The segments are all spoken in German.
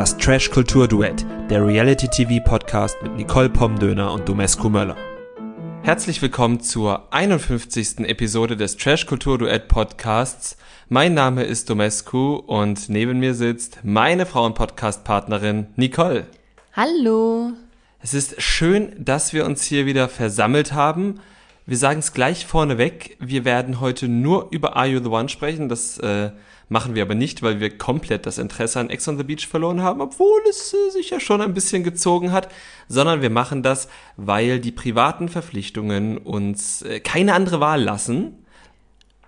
Das Trash Kultur Duett, der Reality TV Podcast mit Nicole Pomdöner und Domescu Möller. Herzlich willkommen zur 51. Episode des Trash Kultur Duett Podcasts. Mein Name ist Domescu und neben mir sitzt meine Frauen-Podcast-Partnerin Nicole. Hallo. Es ist schön, dass wir uns hier wieder versammelt haben. Wir sagen es gleich vorneweg. Wir werden heute nur über Are You the One sprechen. Das äh, machen wir aber nicht, weil wir komplett das Interesse an Ex on the Beach verloren haben, obwohl es äh, sich ja schon ein bisschen gezogen hat, sondern wir machen das, weil die privaten Verpflichtungen uns äh, keine andere Wahl lassen.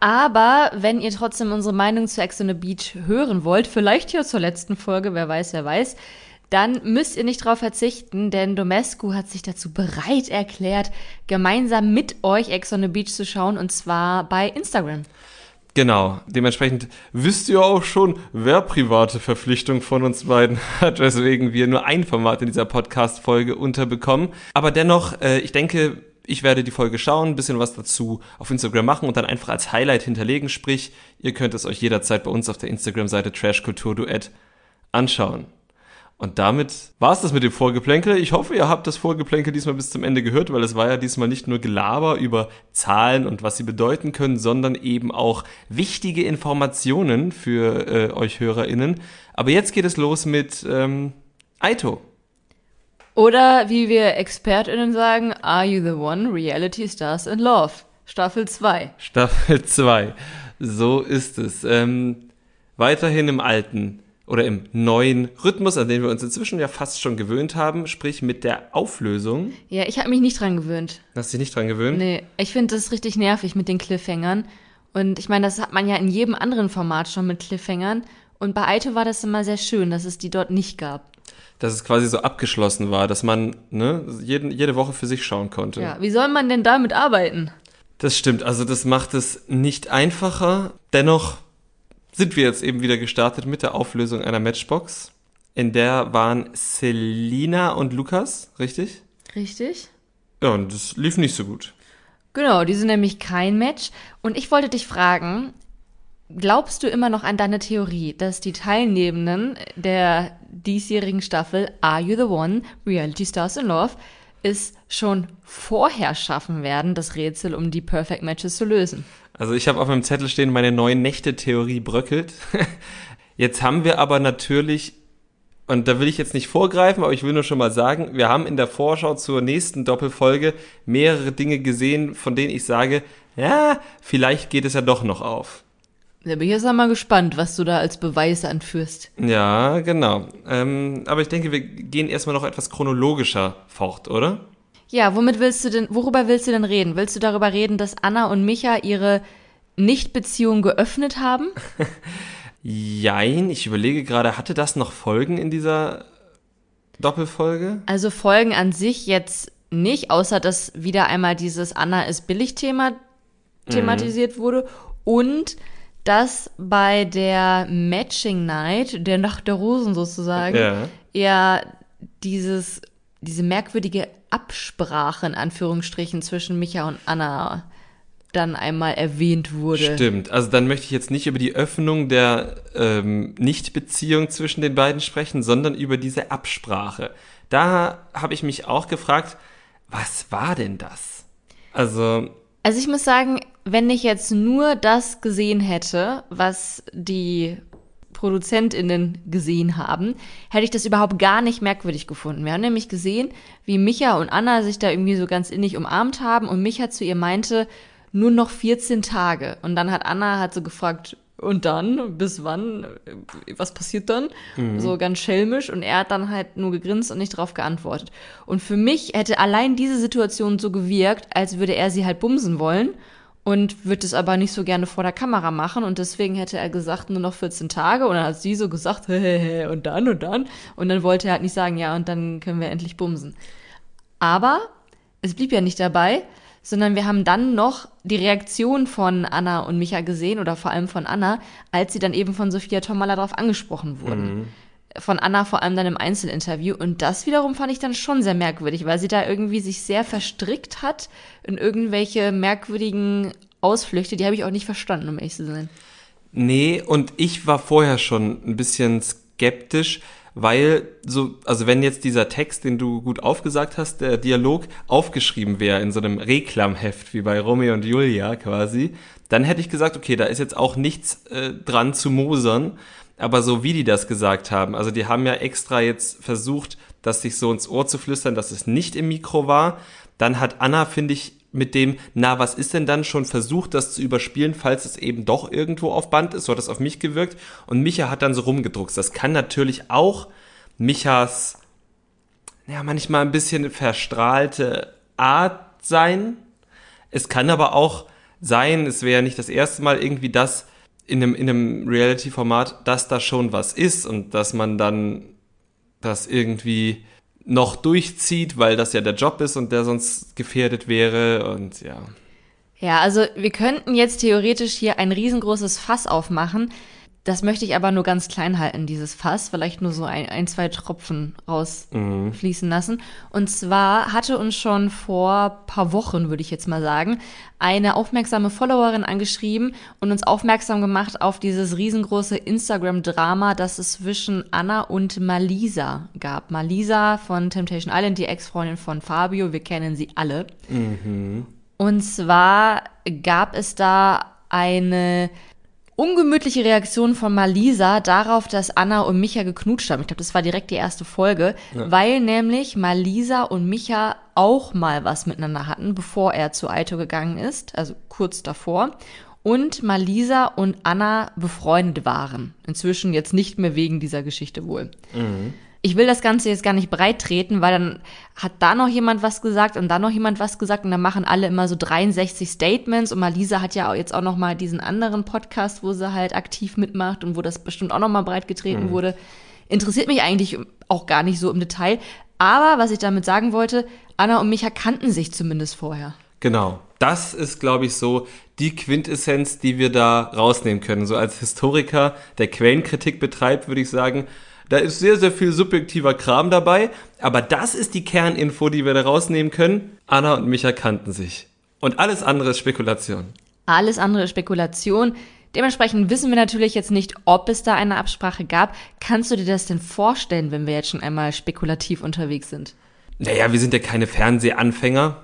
Aber wenn ihr trotzdem unsere Meinung zu Ex on the Beach hören wollt, vielleicht hier zur letzten Folge, wer weiß, wer weiß, dann müsst ihr nicht darauf verzichten, denn Domescu hat sich dazu bereit erklärt, gemeinsam mit euch Ex on the Beach zu schauen und zwar bei Instagram. Genau, dementsprechend wisst ihr auch schon, wer private Verpflichtung von uns beiden hat, weswegen wir nur ein Format in dieser Podcast-Folge unterbekommen. Aber dennoch, äh, ich denke, ich werde die Folge schauen, ein bisschen was dazu auf Instagram machen und dann einfach als Highlight hinterlegen. Sprich, ihr könnt es euch jederzeit bei uns auf der Instagram-Seite Trash Duett anschauen. Und damit war es das mit dem Vorgeplänkel. Ich hoffe, ihr habt das Vorgeplänkel diesmal bis zum Ende gehört, weil es war ja diesmal nicht nur Gelaber über Zahlen und was sie bedeuten können, sondern eben auch wichtige Informationen für äh, euch HörerInnen. Aber jetzt geht es los mit ähm, Aito. Oder wie wir ExpertInnen sagen, Are You the One? Reality Stars in Love. Staffel 2. Staffel 2. So ist es. Ähm, weiterhin im alten oder im neuen Rhythmus, an den wir uns inzwischen ja fast schon gewöhnt haben, sprich mit der Auflösung. Ja, ich habe mich nicht dran gewöhnt. Hast du dich nicht dran gewöhnt? Nee, ich finde das richtig nervig mit den Cliffhangern. Und ich meine, das hat man ja in jedem anderen Format schon mit Cliffhangern. Und bei Aito war das immer sehr schön, dass es die dort nicht gab. Dass es quasi so abgeschlossen war, dass man ne, jeden, jede Woche für sich schauen konnte. Ja, wie soll man denn damit arbeiten? Das stimmt, also das macht es nicht einfacher. Dennoch sind wir jetzt eben wieder gestartet mit der Auflösung einer Matchbox. In der waren Selina und Lukas, richtig? Richtig. Ja, und das lief nicht so gut. Genau, die sind nämlich kein Match. Und ich wollte dich fragen, glaubst du immer noch an deine Theorie, dass die Teilnehmenden der diesjährigen Staffel Are You the One? Reality Stars in Love es schon vorher schaffen werden, das Rätsel um die Perfect Matches zu lösen? Also ich habe auf meinem Zettel stehen, meine neuen Nächte-Theorie bröckelt. Jetzt haben wir aber natürlich, und da will ich jetzt nicht vorgreifen, aber ich will nur schon mal sagen, wir haben in der Vorschau zur nächsten Doppelfolge mehrere Dinge gesehen, von denen ich sage, ja, vielleicht geht es ja doch noch auf. Da bin ich jetzt einmal gespannt, was du da als Beweis anführst. Ja, genau. Ähm, aber ich denke, wir gehen erstmal noch etwas chronologischer fort, oder? Ja, womit willst du denn, worüber willst du denn reden? Willst du darüber reden, dass Anna und Micha ihre Nichtbeziehung geöffnet haben? Jein, ich überlege gerade, hatte das noch Folgen in dieser Doppelfolge? Also Folgen an sich jetzt nicht, außer dass wieder einmal dieses Anna ist billig Thema thematisiert mhm. wurde und dass bei der Matching Night, der Nacht der Rosen sozusagen, ja, ja dieses, diese merkwürdige Absprache in Anführungsstrichen zwischen Micha und Anna dann einmal erwähnt wurde. Stimmt. Also dann möchte ich jetzt nicht über die Öffnung der ähm, Nichtbeziehung zwischen den beiden sprechen, sondern über diese Absprache. Da habe ich mich auch gefragt, was war denn das? Also. Also ich muss sagen, wenn ich jetzt nur das gesehen hätte, was die ProduzentInnen gesehen haben, hätte ich das überhaupt gar nicht merkwürdig gefunden. Wir haben nämlich gesehen, wie Micha und Anna sich da irgendwie so ganz innig umarmt haben und Micha zu ihr meinte, nur noch 14 Tage. Und dann hat Anna hat so gefragt, und dann, bis wann, was passiert dann? Mhm. So ganz schelmisch und er hat dann halt nur gegrinst und nicht darauf geantwortet. Und für mich hätte allein diese Situation so gewirkt, als würde er sie halt bumsen wollen und wird es aber nicht so gerne vor der Kamera machen und deswegen hätte er gesagt, nur noch 14 Tage und dann hat sie so gesagt, hehehe, und dann und dann und dann wollte er halt nicht sagen, ja, und dann können wir endlich bumsen. Aber es blieb ja nicht dabei, sondern wir haben dann noch die Reaktion von Anna und Micha gesehen oder vor allem von Anna, als sie dann eben von Sophia Tomala darauf angesprochen wurden. Mhm von Anna vor allem dann im Einzelinterview. Und das wiederum fand ich dann schon sehr merkwürdig, weil sie da irgendwie sich sehr verstrickt hat in irgendwelche merkwürdigen Ausflüchte. Die habe ich auch nicht verstanden, um ehrlich zu sein. Nee, und ich war vorher schon ein bisschen skeptisch, weil so, also wenn jetzt dieser Text, den du gut aufgesagt hast, der Dialog aufgeschrieben wäre in so einem Reklamheft wie bei Romeo und Julia quasi, dann hätte ich gesagt, okay, da ist jetzt auch nichts äh, dran zu mosern. Aber so wie die das gesagt haben, also die haben ja extra jetzt versucht, das sich so ins Ohr zu flüstern, dass es nicht im Mikro war. Dann hat Anna, finde ich, mit dem, na, was ist denn dann schon versucht, das zu überspielen, falls es eben doch irgendwo auf Band ist, so hat das auf mich gewirkt. Und Micha hat dann so rumgedruckt. Das kann natürlich auch Michas, ja, manchmal ein bisschen verstrahlte Art sein. Es kann aber auch sein, es wäre nicht das erste Mal irgendwie das in einem, in einem Reality-Format, dass da schon was ist und dass man dann das irgendwie noch durchzieht, weil das ja der Job ist und der sonst gefährdet wäre und ja. Ja, also wir könnten jetzt theoretisch hier ein riesengroßes Fass aufmachen, das möchte ich aber nur ganz klein halten, dieses Fass. Vielleicht nur so ein, ein zwei Tropfen rausfließen mhm. lassen. Und zwar hatte uns schon vor paar Wochen, würde ich jetzt mal sagen, eine aufmerksame Followerin angeschrieben und uns aufmerksam gemacht auf dieses riesengroße Instagram-Drama, das es zwischen Anna und Malisa gab. Malisa von Temptation Island, die Ex-Freundin von Fabio, wir kennen sie alle. Mhm. Und zwar gab es da eine ungemütliche Reaktion von Malisa darauf, dass Anna und Micha geknutscht haben. Ich glaube, das war direkt die erste Folge, ja. weil nämlich Malisa und Micha auch mal was miteinander hatten, bevor er zu Aito gegangen ist, also kurz davor. Und Malisa und Anna befreundet waren. Inzwischen jetzt nicht mehr wegen dieser Geschichte wohl. Mhm ich will das Ganze jetzt gar nicht breit treten, weil dann hat da noch jemand was gesagt und da noch jemand was gesagt und dann machen alle immer so 63 Statements und Malisa hat ja jetzt auch noch mal diesen anderen Podcast, wo sie halt aktiv mitmacht und wo das bestimmt auch noch mal breit getreten mhm. wurde. Interessiert mich eigentlich auch gar nicht so im Detail. Aber was ich damit sagen wollte, Anna und Micha kannten sich zumindest vorher. Genau. Das ist, glaube ich, so die Quintessenz, die wir da rausnehmen können. So als Historiker, der Quellenkritik betreibt, würde ich sagen, da ist sehr, sehr viel subjektiver Kram dabei, aber das ist die Kerninfo, die wir da rausnehmen können. Anna und Micha kannten sich. Und alles andere ist Spekulation. Alles andere ist Spekulation. Dementsprechend wissen wir natürlich jetzt nicht, ob es da eine Absprache gab. Kannst du dir das denn vorstellen, wenn wir jetzt schon einmal spekulativ unterwegs sind? Naja, wir sind ja keine Fernsehanfänger.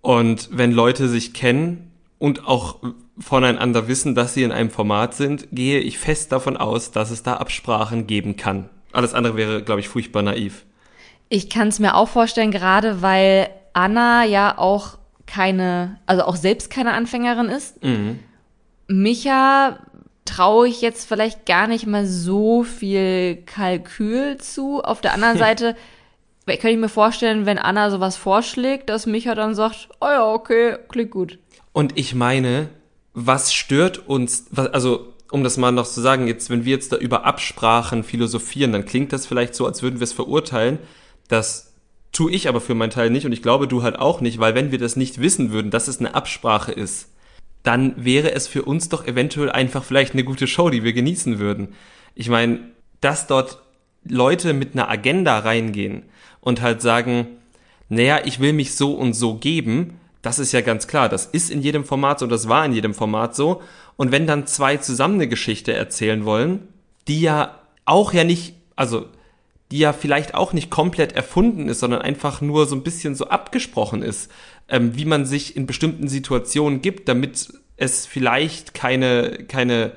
Und wenn Leute sich kennen und auch voneinander wissen, dass sie in einem Format sind, gehe ich fest davon aus, dass es da Absprachen geben kann. Alles andere wäre, glaube ich, furchtbar naiv. Ich kann es mir auch vorstellen, gerade weil Anna ja auch keine, also auch selbst keine Anfängerin ist. Mhm. Micha traue ich jetzt vielleicht gar nicht mal so viel Kalkül zu. Auf der anderen Seite kann ich mir vorstellen, wenn Anna sowas vorschlägt, dass Micha dann sagt, oh ja, okay, klingt gut. Und ich meine, was stört uns, was, also um das mal noch zu sagen, jetzt, wenn wir jetzt da über Absprachen philosophieren, dann klingt das vielleicht so, als würden wir es verurteilen. Das tue ich aber für meinen Teil nicht und ich glaube, du halt auch nicht, weil wenn wir das nicht wissen würden, dass es eine Absprache ist, dann wäre es für uns doch eventuell einfach vielleicht eine gute Show, die wir genießen würden. Ich meine, dass dort Leute mit einer Agenda reingehen und halt sagen, naja, ich will mich so und so geben, das ist ja ganz klar. Das ist in jedem Format so, das war in jedem Format so. Und wenn dann zwei zusammen eine Geschichte erzählen wollen, die ja auch ja nicht, also die ja vielleicht auch nicht komplett erfunden ist, sondern einfach nur so ein bisschen so abgesprochen ist, ähm, wie man sich in bestimmten Situationen gibt, damit es vielleicht keine, keine,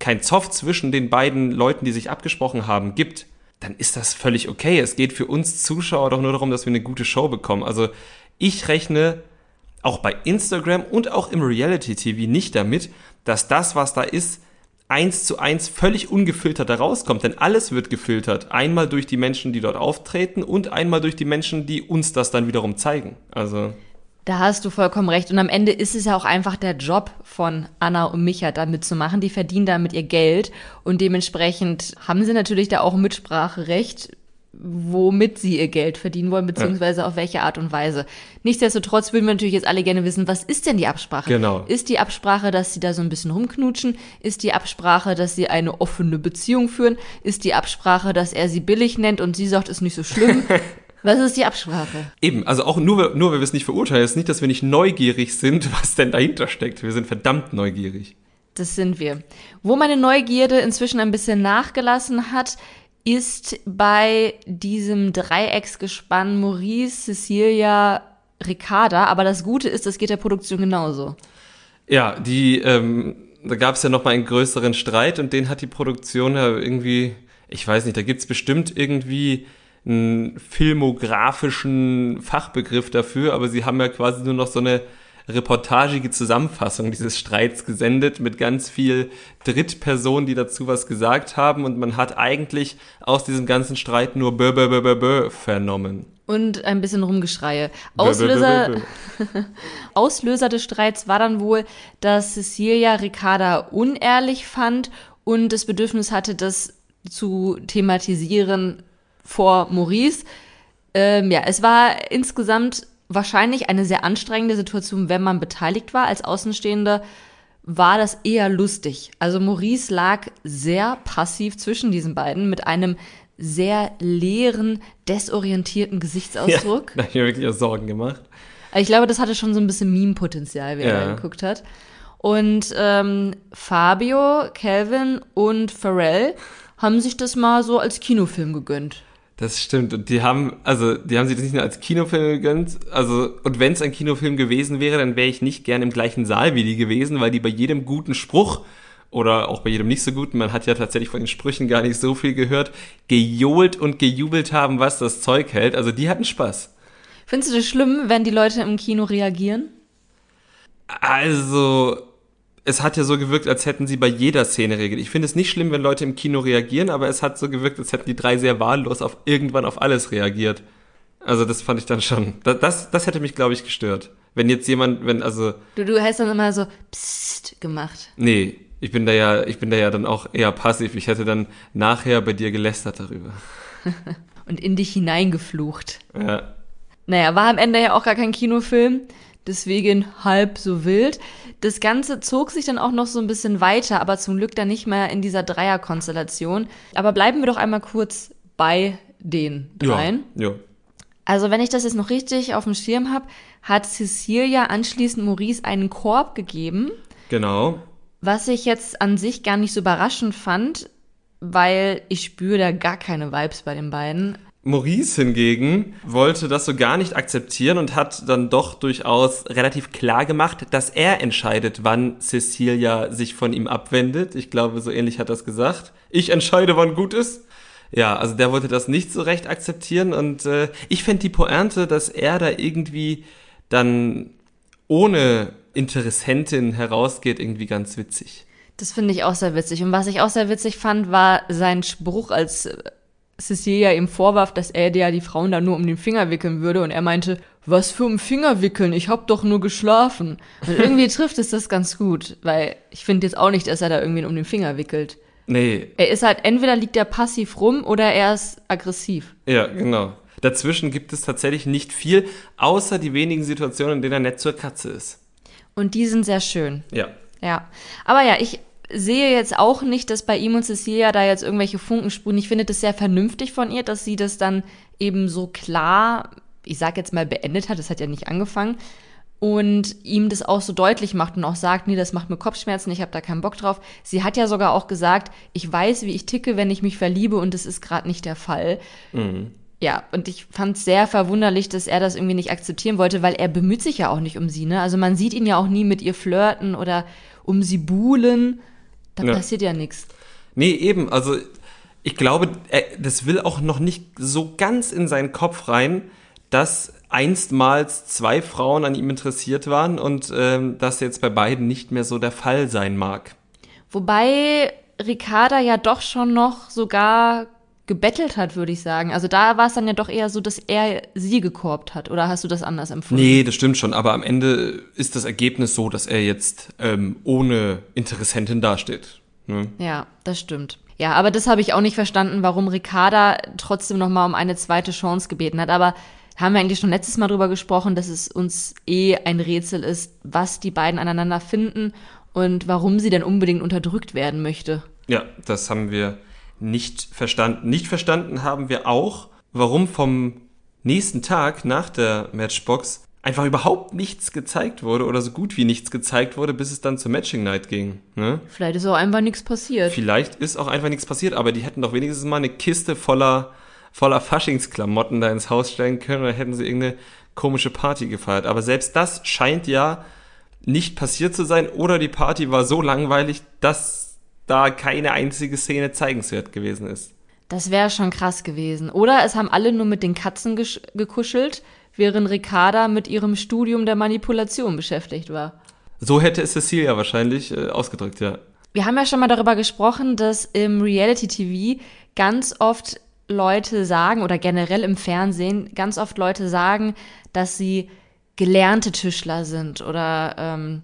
kein Zoff zwischen den beiden Leuten, die sich abgesprochen haben, gibt, dann ist das völlig okay. Es geht für uns Zuschauer doch nur darum, dass wir eine gute Show bekommen. Also ich rechne auch bei Instagram und auch im Reality TV nicht damit, dass das, was da ist, eins zu eins völlig ungefiltert da rauskommt. Denn alles wird gefiltert. Einmal durch die Menschen, die dort auftreten und einmal durch die Menschen, die uns das dann wiederum zeigen. Also. Da hast du vollkommen recht. Und am Ende ist es ja auch einfach der Job von Anna und Micha, damit zu machen. Die verdienen damit ihr Geld und dementsprechend haben sie natürlich da auch Mitspracherecht womit sie ihr Geld verdienen wollen, beziehungsweise ja. auf welche Art und Weise. Nichtsdestotrotz würden wir natürlich jetzt alle gerne wissen, was ist denn die Absprache? Genau. Ist die Absprache, dass sie da so ein bisschen rumknutschen? Ist die Absprache, dass sie eine offene Beziehung führen? Ist die Absprache, dass er sie billig nennt und sie sagt, ist nicht so schlimm? Was ist die Absprache? Eben, also auch nur, nur weil wir es nicht verurteilen, ist nicht, dass wir nicht neugierig sind, was denn dahinter steckt. Wir sind verdammt neugierig. Das sind wir. Wo meine Neugierde inzwischen ein bisschen nachgelassen hat, ist bei diesem Dreiecksgespann Maurice, Cecilia, Ricarda. Aber das Gute ist, das geht der Produktion genauso. Ja, die, ähm, da gab es ja noch mal einen größeren Streit und den hat die Produktion ja irgendwie, ich weiß nicht, da gibt's bestimmt irgendwie einen filmografischen Fachbegriff dafür, aber sie haben ja quasi nur noch so eine reportagige Zusammenfassung dieses Streits gesendet mit ganz viel Drittpersonen, die dazu was gesagt haben und man hat eigentlich aus diesem ganzen Streit nur bö bö bö bö bö vernommen. Und ein bisschen Rumgeschreie. Auslöser, Bö, bö, bö. Auslöser des Streits war dann wohl, dass Cecilia Ricarda unehrlich fand und das Bedürfnis hatte, das zu thematisieren vor Maurice. Ähm, ja, es war insgesamt wahrscheinlich eine sehr anstrengende Situation, wenn man beteiligt war. Als Außenstehender war das eher lustig. Also Maurice lag sehr passiv zwischen diesen beiden mit einem sehr leeren, desorientierten Gesichtsausdruck. Ja, da habe ich mir wirklich auch Sorgen gemacht. Ich glaube, das hatte schon so ein bisschen Meme-Potenzial, wer Ja. da geguckt hat. Und ähm, Fabio, Calvin und Pharrell haben sich das mal so als Kinofilm gegönnt. Das stimmt. Und die haben, also, die haben sich das nicht nur als Kinofilm gegönnt. Also, und wenn es ein Kinofilm gewesen wäre, dann wäre ich nicht gern im gleichen Saal wie die gewesen, weil die bei jedem guten Spruch oder auch bei jedem nicht so guten, man hat ja tatsächlich von den Sprüchen gar nicht so viel gehört, gejohlt und gejubelt haben, was das Zeug hält. Also, die hatten Spaß. Findest du das schlimm, wenn die Leute im Kino reagieren? Also, es hat ja so gewirkt, als hätten sie bei jeder Szene reagiert. Ich finde es nicht schlimm, wenn Leute im Kino reagieren, aber es hat so gewirkt, als hätten die drei sehr wahllos auf irgendwann auf alles reagiert. Also das fand ich dann schon. Das, das, das hätte mich, glaube ich, gestört. Wenn jetzt jemand, wenn, also, Du, du hast dann immer so Psst gemacht. nee, ich bin da ja, ich bin da ja dann auch eher passiv. Ich hätte dann nachher bei dir gelästert darüber. Und in dich hineingeflucht. Ja. Naja, war am Ende ja auch gar kein Kinofilm, deswegen halb so wild. Das Ganze zog sich dann auch noch so ein bisschen weiter, aber zum Glück dann nicht mehr in dieser Dreierkonstellation. Aber bleiben wir doch einmal kurz bei den dreien. Ja. ja. Also wenn ich das jetzt noch richtig auf dem Schirm habe, hat Cecilia anschließend Maurice einen Korb gegeben, Genau. was ich jetzt an sich gar nicht so überraschend fand, weil ich spüre da gar keine Vibes bei den beiden. Maurice hingegen wollte das so gar nicht akzeptieren und hat dann doch durchaus relativ klar gemacht, dass er entscheidet, wann Cecilia sich von ihm abwendet. Ich glaube, so ähnlich hat er es gesagt. Ich entscheide, wann gut ist. Ja, also der wollte das nicht so recht akzeptieren und äh, ich fände die Pointe, dass er da irgendwie dann ohne Interessentin herausgeht, irgendwie ganz witzig. Das finde ich auch sehr witzig. Und was ich auch sehr witzig fand, war sein Spruch, als Cecilia ihm vorwarf, dass er ja die Frauen da nur um den Finger wickeln würde. Und er meinte, was für um Finger wickeln? Ich hab doch nur geschlafen. Und irgendwie trifft es das ganz gut, weil ich finde jetzt auch nicht, dass er da irgendwen um den Finger wickelt. Nee, Er ist halt, entweder liegt er passiv rum oder er ist aggressiv. Ja, genau. Dazwischen gibt es tatsächlich nicht viel, außer die wenigen Situationen, in denen er nett zur Katze ist. Und die sind sehr schön. Ja. Ja. Aber ja, ich sehe jetzt auch nicht, dass bei ihm und Cecilia da jetzt irgendwelche Funken sprühen. Ich finde das sehr vernünftig von ihr, dass sie das dann eben so klar, ich sag jetzt mal, beendet hat. Das hat ja nicht angefangen. Und ihm das auch so deutlich macht und auch sagt, nee, das macht mir Kopfschmerzen, ich habe da keinen Bock drauf. Sie hat ja sogar auch gesagt, ich weiß, wie ich ticke, wenn ich mich verliebe und das ist gerade nicht der Fall. Ja, und ich fand es sehr verwunderlich, dass er das irgendwie nicht akzeptieren wollte, weil er bemüht sich ja auch nicht um sie, ne? Also man sieht ihn ja auch nie mit ihr flirten oder um sie buhlen. Da Ja. passiert ja nichts. Nee, eben, also ich glaube, er, das will auch noch nicht so ganz in seinen Kopf rein, dass einstmals zwei Frauen an ihm interessiert waren und ähm, das jetzt bei beiden nicht mehr so der Fall sein mag. Wobei Ricarda ja doch schon noch sogar gebettelt hat, würde ich sagen. Also da war es dann ja doch eher so, dass er sie gekorbt hat. Oder hast du das anders empfunden? Nee, das stimmt schon, aber am Ende ist das Ergebnis so, dass er jetzt ähm, ohne Interessentin dasteht. Ne? Ja, das stimmt. Ja, aber das habe ich auch nicht verstanden, warum Ricarda trotzdem noch mal um eine zweite Chance gebeten hat. Aber haben wir eigentlich schon letztes Mal drüber gesprochen, dass es uns eh ein Rätsel ist, was die beiden aneinander finden und warum sie denn unbedingt unterdrückt werden möchte. Ja, das haben wir nicht verstanden. Nicht verstanden haben wir auch, warum vom nächsten Tag nach der Matchbox einfach überhaupt nichts gezeigt wurde oder so gut wie nichts gezeigt wurde, bis es dann zur Matching Night ging. Ne? Vielleicht ist auch einfach nichts passiert. Vielleicht ist auch einfach nichts passiert, aber die hätten doch wenigstens mal eine Kiste voller, voller Faschingsklamotten da ins Haus stellen können oder hätten sie irgendeine komische Party gefeiert. Aber selbst das scheint ja nicht passiert zu sein oder die Party war so langweilig, dass da keine einzige Szene zeigenswert gewesen ist. Das wäre schon krass gewesen. Oder es haben alle nur mit den Katzen gekuschelt, während Ricarda mit ihrem Studium der Manipulation beschäftigt war. So hätte es Cecilia wahrscheinlich äh, ausgedrückt, ja. Wir haben ja schon mal darüber gesprochen, dass im Reality-TV ganz oft Leute sagen oder generell im Fernsehen ganz oft Leute sagen, dass sie gelernte Tischler sind oder ähm,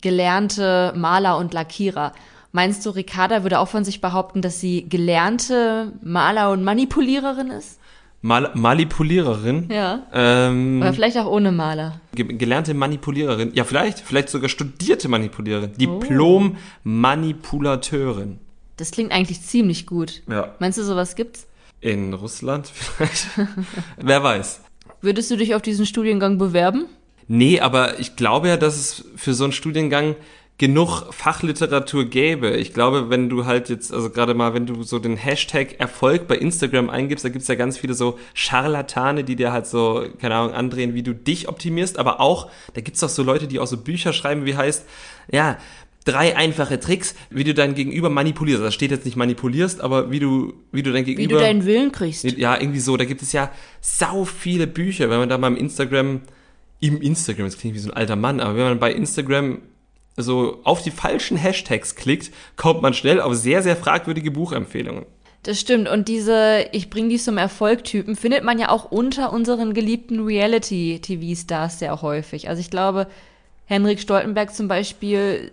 gelernte Maler und Lackierer. Meinst du, Ricarda würde auch von sich behaupten, dass sie gelernte Maler und Manipuliererin ist? Mal Manipuliererin? Ja. Ähm, Oder vielleicht auch ohne Maler. Gelernte Manipuliererin. Ja, vielleicht. Vielleicht sogar studierte Manipuliererin. Diplom-Manipulateurin. Das klingt eigentlich ziemlich gut. Ja. Meinst du, sowas gibt's? In Russland vielleicht? Wer weiß. Würdest du dich auf diesen Studiengang bewerben? Nee, aber ich glaube ja, dass es für so einen Studiengang genug Fachliteratur gäbe. Ich glaube, wenn du halt jetzt, also gerade mal, wenn du so den Hashtag Erfolg bei Instagram eingibst, da gibt's ja ganz viele so Scharlatane, die dir halt so, keine Ahnung, andrehen, wie du dich optimierst, aber auch, da gibt's auch so Leute, die auch so Bücher schreiben, wie heißt, ja, drei einfache Tricks, wie du dein Gegenüber manipulierst. Da steht jetzt nicht manipulierst, aber wie du, wie du dein Gegenüber. Wie du deinen Willen kriegst. Ja, irgendwie so. Da gibt es ja sau viele Bücher, wenn man da mal im Instagram, im Instagram, das klingt wie so ein alter Mann, aber wenn man bei Instagram so auf die falschen Hashtags klickt, kommt man schnell auf sehr, sehr fragwürdige Buchempfehlungen. Das stimmt. Und diese Ich bring dich zum Erfolg-Typen findet man ja auch unter unseren geliebten Reality-TV-Stars sehr häufig. Also ich glaube, Henrik Stoltenberg zum Beispiel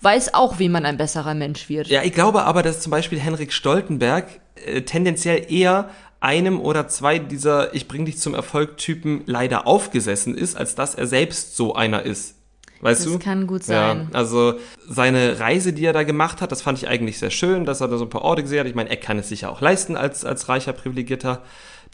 weiß auch, wie man ein besserer Mensch wird. Ja, ich glaube aber, dass zum Beispiel Henrik Stoltenberg äh, tendenziell eher einem oder zwei dieser Ich bring dich zum Erfolg-Typen leider aufgesessen ist, als dass er selbst so einer ist. Weißt das du? Das kann gut sein. Ja, also seine Reise, die er da gemacht hat, das fand ich eigentlich sehr schön, dass er da so ein paar Orte gesehen hat. Ich meine, er kann es sich ja auch leisten als, als reicher, privilegierter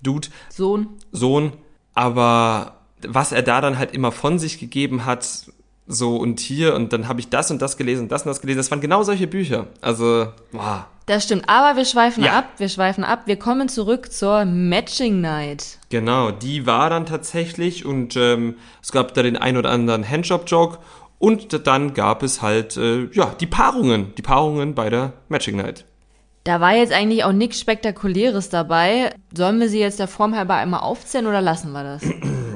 Dude. Sohn. Sohn. Aber was er da dann halt immer von sich gegeben hat, so und hier und dann habe ich das und das gelesen und das und das gelesen. Das waren genau solche Bücher. Also, wow. Das stimmt, aber wir schweifen ja. ab, wir schweifen ab. Wir kommen zurück zur Matching Night. Genau, die war dann tatsächlich und ähm, es gab da den ein oder anderen Handjob-Joke und dann gab es halt, äh, ja, die Paarungen, die Paarungen bei der Matching Night. Da war jetzt eigentlich auch nichts Spektakuläres dabei. Sollen wir sie jetzt der Form halber einmal aufzählen oder lassen wir das?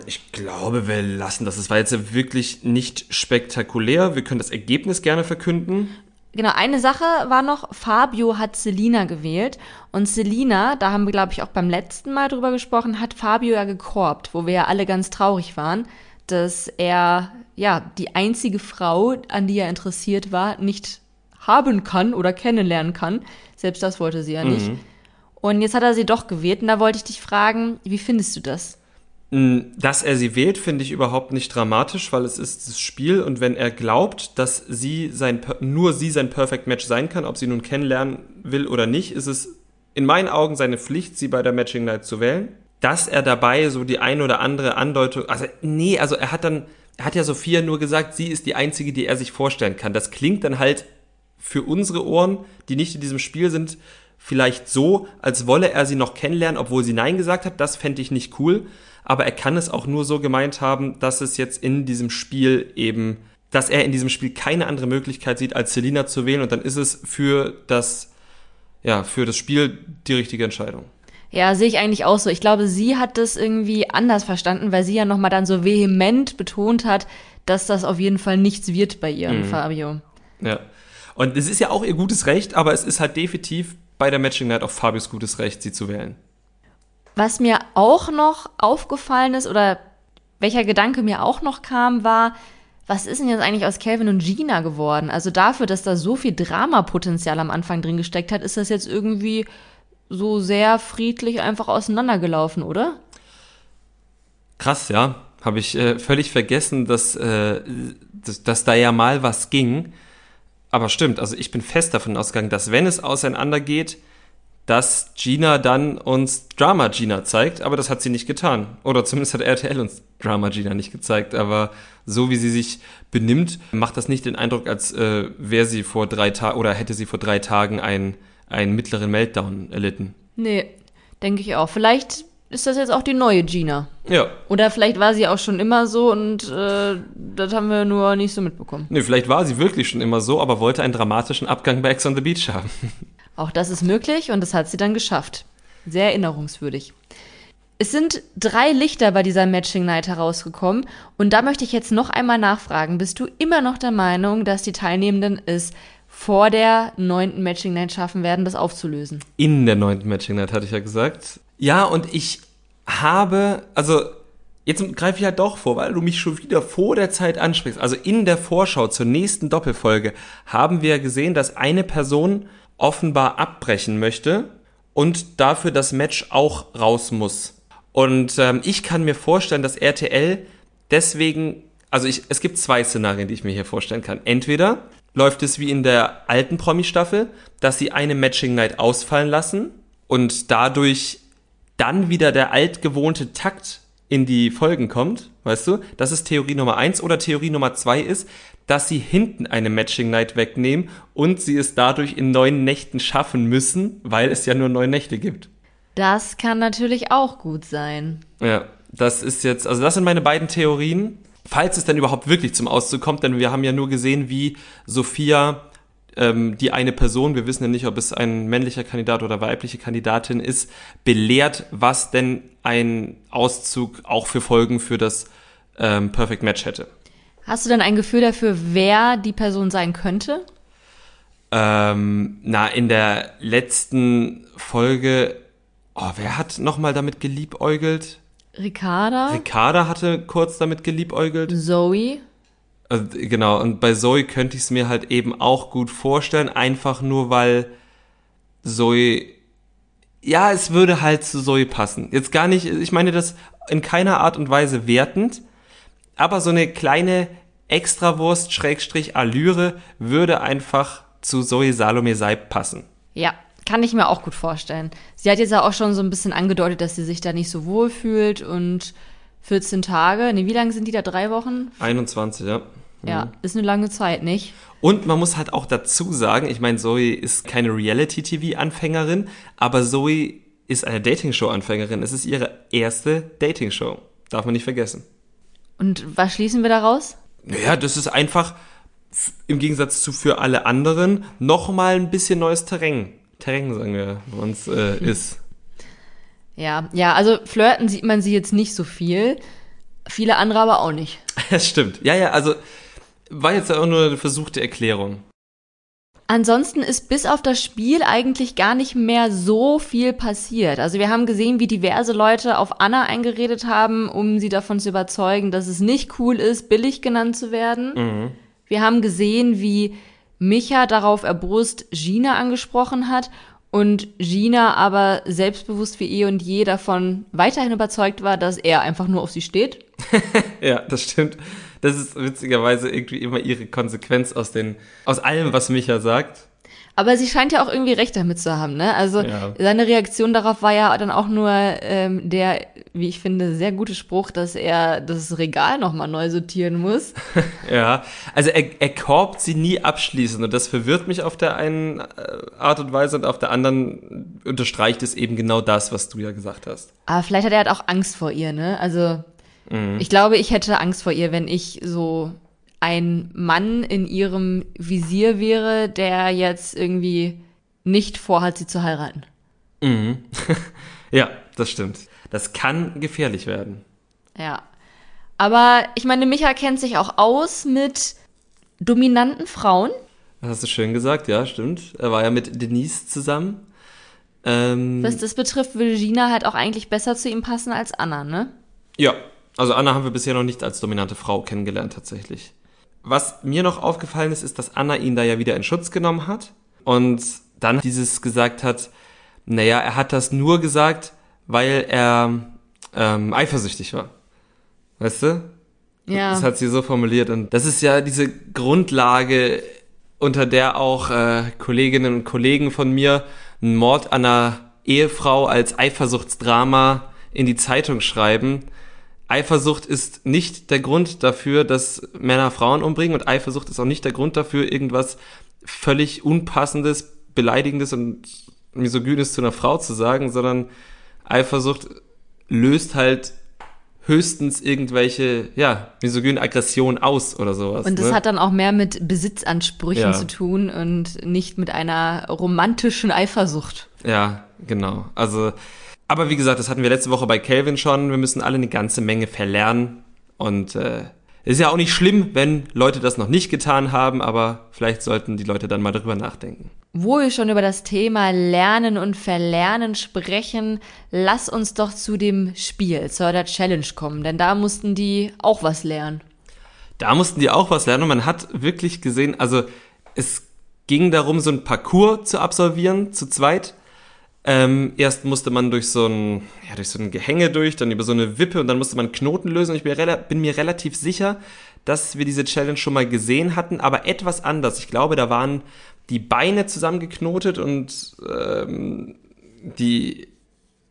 Ich glaube, wir lassen das. Es war jetzt wirklich nicht spektakulär. Wir können das Ergebnis gerne verkünden. Genau, eine Sache war noch, Fabio hat Selina gewählt. Und Selina, da haben wir, glaube ich, auch beim letzten Mal drüber gesprochen, hat Fabio ja gekorbt, wo wir ja alle ganz traurig waren, dass er, ja, die einzige Frau, an die er interessiert war, nicht haben kann oder kennenlernen kann. Selbst das wollte sie ja nicht. Mhm. Und jetzt hat er sie doch gewählt. Und da wollte ich dich fragen, wie findest du das? Mm, dass er sie wählt, finde ich überhaupt nicht dramatisch, weil es ist das Spiel und wenn er glaubt, dass sie sein, nur sie sein Perfect Match sein kann, ob sie nun kennenlernen will oder nicht, ist es in meinen Augen seine Pflicht, sie bei der Matching Night zu wählen. Dass er dabei so die ein oder andere Andeutung, also nee, also er hat dann, er hat ja Sophia nur gesagt, sie ist die einzige, die er sich vorstellen kann. Das klingt dann halt für unsere Ohren, die nicht in diesem Spiel sind, vielleicht so, als wolle er sie noch kennenlernen, obwohl sie Nein gesagt hat. Das fände ich nicht cool aber er kann es auch nur so gemeint haben, dass es jetzt in diesem Spiel eben, dass er in diesem Spiel keine andere Möglichkeit sieht, als Selina zu wählen und dann ist es für das, ja, für das Spiel die richtige Entscheidung. Ja, sehe ich eigentlich auch so. Ich glaube, sie hat das irgendwie anders verstanden, weil sie ja nochmal dann so vehement betont hat, dass das auf jeden Fall nichts wird bei ihr, mhm. Fabio. Ja. Und es ist ja auch ihr gutes Recht, aber es ist halt definitiv bei der Matching Night auch Fabios gutes Recht, sie zu wählen. Was mir auch noch aufgefallen ist oder welcher Gedanke mir auch noch kam, war, was ist denn jetzt eigentlich aus Calvin und Gina geworden? Also dafür, dass da so viel Dramapotenzial am Anfang drin gesteckt hat, ist das jetzt irgendwie so sehr friedlich einfach auseinandergelaufen, oder? Krass, ja. Habe ich äh, völlig vergessen, dass, äh, dass, dass da ja mal was ging. Aber stimmt, also ich bin fest davon ausgegangen, dass wenn es auseinandergeht, dass Gina dann uns Drama Gina zeigt, aber das hat sie nicht getan. Oder zumindest hat RTL uns Drama Gina nicht gezeigt. Aber so wie sie sich benimmt, macht das nicht den Eindruck, als äh, wäre sie vor drei Tagen oder hätte sie vor drei Tagen einen, einen mittleren Meltdown erlitten. Nee, denke ich auch. Vielleicht ist das jetzt auch die neue Gina. Ja. Oder vielleicht war sie auch schon immer so und äh, das haben wir nur nicht so mitbekommen. Nee, vielleicht war sie wirklich schon immer so, aber wollte einen dramatischen Abgang bei Ex on the Beach haben. Auch das ist möglich und das hat sie dann geschafft. Sehr erinnerungswürdig. Es sind drei Lichter bei dieser Matching Night herausgekommen und da möchte ich jetzt noch einmal nachfragen. Bist du immer noch der Meinung, dass die Teilnehmenden es vor der neunten Matching Night schaffen werden, das aufzulösen? In der neunten Matching Night hatte ich ja gesagt. Ja, und ich habe, also jetzt greife ich ja doch vor, weil du mich schon wieder vor der Zeit ansprichst. Also in der Vorschau zur nächsten Doppelfolge haben wir gesehen, dass eine Person offenbar abbrechen möchte und dafür das Match auch raus muss. Und ähm, ich kann mir vorstellen, dass RTL deswegen, also ich, es gibt zwei Szenarien, die ich mir hier vorstellen kann. Entweder läuft es wie in der alten Promi-Staffel, dass sie eine Matching Night ausfallen lassen und dadurch dann wieder der altgewohnte Takt in die Folgen kommt, weißt du? Das ist Theorie Nummer eins oder Theorie Nummer zwei ist, dass sie hinten eine Matching Night wegnehmen und sie es dadurch in neun Nächten schaffen müssen, weil es ja nur neun Nächte gibt. Das kann natürlich auch gut sein. Ja, das ist jetzt, also das sind meine beiden Theorien. Falls es denn überhaupt wirklich zum Auszug kommt, denn wir haben ja nur gesehen, wie Sophia ähm, die eine Person, wir wissen ja nicht, ob es ein männlicher Kandidat oder weibliche Kandidatin ist, belehrt, was denn ein Auszug auch für Folgen für das ähm, Perfect Match hätte. Hast du denn ein Gefühl dafür, wer die Person sein könnte? Ähm, na, in der letzten Folge, oh, wer hat nochmal damit geliebäugelt? Ricarda? Ricarda hatte kurz damit geliebäugelt. Zoe? Also, genau, und bei Zoe könnte ich es mir halt eben auch gut vorstellen, einfach nur weil Zoe, ja, es würde halt zu Zoe passen. Jetzt gar nicht, ich meine das in keiner Art und Weise wertend, aber so eine kleine Extrawurst, Schrägstrich, Allüre würde einfach zu Zoe Salome Seib passen. Ja, kann ich mir auch gut vorstellen. Sie hat jetzt ja auch schon so ein bisschen angedeutet, dass sie sich da nicht so wohl fühlt und 14 Tage, nee, wie lange sind die da? Drei Wochen? 21, ja. Ja, ist eine lange Zeit, nicht? Und man muss halt auch dazu sagen, ich meine, Zoe ist keine Reality-TV-Anfängerin, aber Zoe ist eine Dating-Show-Anfängerin. Es ist ihre erste Dating-Show. Darf man nicht vergessen. Und was schließen wir daraus? Naja, das ist einfach im Gegensatz zu für alle anderen nochmal ein bisschen neues Terrain. Terrain, sagen wir, bei uns äh, ist. Ja, ja, also flirten sieht man sie jetzt nicht so viel. Viele andere aber auch nicht. Das stimmt. Ja, ja, also war jetzt auch nur eine versuchte Erklärung. Ansonsten ist bis auf das Spiel eigentlich gar nicht mehr so viel passiert. Also wir haben gesehen, wie diverse Leute auf Anna eingeredet haben, um sie davon zu überzeugen, dass es nicht cool ist, billig genannt zu werden. Wir haben gesehen, wie Micha darauf erbost Gina angesprochen hat und Gina aber selbstbewusst wie eh und je davon weiterhin überzeugt war, dass er einfach nur auf sie steht. Ja, das stimmt. Das ist witzigerweise irgendwie immer ihre Konsequenz aus den, aus allem, was Micha sagt. Aber sie scheint ja auch irgendwie recht damit zu haben, ne? Also Ja. seine Reaktion darauf war ja dann auch nur ähm, der, wie ich finde, sehr gute Spruch, dass er das Regal nochmal neu sortieren muss. Ja, also er, er korbt sie nie abschließend und das verwirrt mich auf der einen äh, Art und Weise und auf der anderen unterstreicht es eben genau das, was du ja gesagt hast. Aber vielleicht hat er halt auch Angst vor ihr, ne? Also ich glaube, ich hätte Angst vor ihr, wenn ich so ein Mann in ihrem Visier wäre, der jetzt irgendwie nicht vorhat, sie zu heiraten. Ja, das stimmt. Das kann gefährlich werden. Ja. Aber ich meine, Micha kennt sich auch aus mit dominanten Frauen. Das hast du schön gesagt, ja, stimmt. Er war ja mit Denise zusammen. Ähm, Was das betrifft, würde Gina halt auch eigentlich besser zu ihm passen als Anna, ne? Ja, also Anna haben wir bisher noch nicht als dominante Frau kennengelernt tatsächlich. Was mir noch aufgefallen ist, ist, dass Anna ihn da ja wieder in Schutz genommen hat und dann dieses gesagt hat, naja, er hat das nur gesagt, weil er ähm, eifersüchtig war. Weißt du? Ja. Das hat sie so formuliert und das ist ja diese Grundlage, unter der auch äh, Kolleginnen und Kollegen von mir einen Mord an einer Ehefrau als Eifersuchtsdrama in die Zeitung schreiben. Eifersucht ist nicht der Grund dafür, dass Männer Frauen umbringen und Eifersucht ist auch nicht der Grund dafür, irgendwas völlig unpassendes, beleidigendes und misogynes zu einer Frau zu sagen, sondern Eifersucht löst halt höchstens irgendwelche, ja, misogyne Aggressionen aus oder sowas. Und das ne? hat dann auch mehr mit Besitzansprüchen Ja. zu tun und nicht mit einer romantischen Eifersucht. Ja, genau. Also, aber wie gesagt, das hatten wir letzte Woche bei Calvin schon. Wir müssen alle eine ganze Menge verlernen. Und äh, ist ja auch nicht schlimm, wenn Leute das noch nicht getan haben, aber vielleicht sollten die Leute dann mal darüber nachdenken. Wo wir schon über das Thema Lernen und Verlernen sprechen, lass uns doch zu dem Spiel, zu der Challenge kommen, denn da mussten die auch was lernen. Da mussten die auch was lernen und man hat wirklich gesehen, also es ging darum, so ein Parcours zu absolvieren, zu zweit. Ähm, erst musste man durch so ein, ja, durch so ein Gehänge durch, dann über so eine Wippe und dann musste man Knoten lösen. Und ich bin, bin mir relativ sicher, dass wir diese Challenge schon mal gesehen hatten, aber etwas anders. Ich glaube, da waren die Beine zusammengeknotet und ähm, die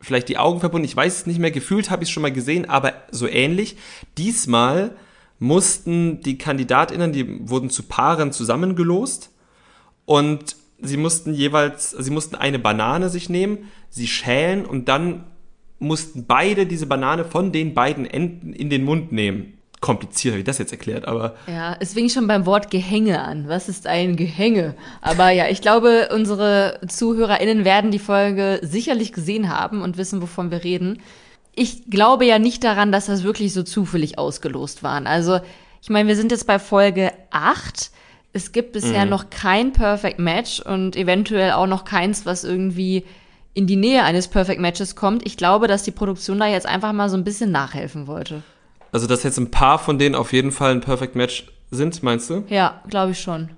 vielleicht die Augen verbunden. Ich weiß es nicht mehr. Gefühlt habe ich es schon mal gesehen, aber so ähnlich. Diesmal mussten die KandidatInnen, die wurden zu Paaren zusammengelost und sie mussten jeweils, sie mussten eine Banane sich nehmen, sie schälen und dann mussten beide diese Banane von den beiden Enden in den Mund nehmen. Kompliziert habe ich das jetzt erklärt, aber Ja, es fing schon beim Wort Gehänge an. Was ist ein Gehänge? Aber ja, ich glaube, unsere ZuhörerInnen werden die Folge sicherlich gesehen haben und wissen, wovon wir reden. Ich glaube ja nicht daran, dass das wirklich so zufällig ausgelost waren. Also, ich meine, wir sind jetzt bei Folge 8. Es gibt bisher noch kein Perfect Match und eventuell auch noch keins, was irgendwie in die Nähe eines Perfect Matches kommt. Ich glaube, dass die Produktion da jetzt einfach mal so ein bisschen nachhelfen wollte. also dass jetzt ein paar von denen auf jeden Fall ein Perfect Match sind, meinst du? Ja, glaube ich schon.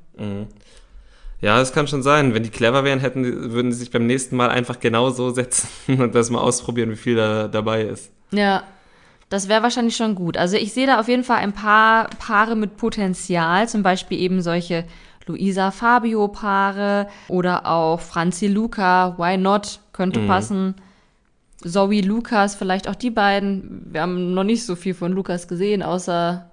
Ja, das kann schon sein. Wenn die clever wären, hätten, würden sie sich beim nächsten Mal einfach genau so setzen und das mal ausprobieren, wie viel da dabei ist. Ja, das wäre wahrscheinlich schon gut. Also ich sehe da auf jeden Fall ein paar Paare mit Potenzial, zum Beispiel eben solche Luisa Fabio Paare oder auch Franzi Luca, why not, könnte passen. Zoe Lukas, vielleicht auch die beiden. Wir haben noch nicht so viel von Lukas gesehen, außer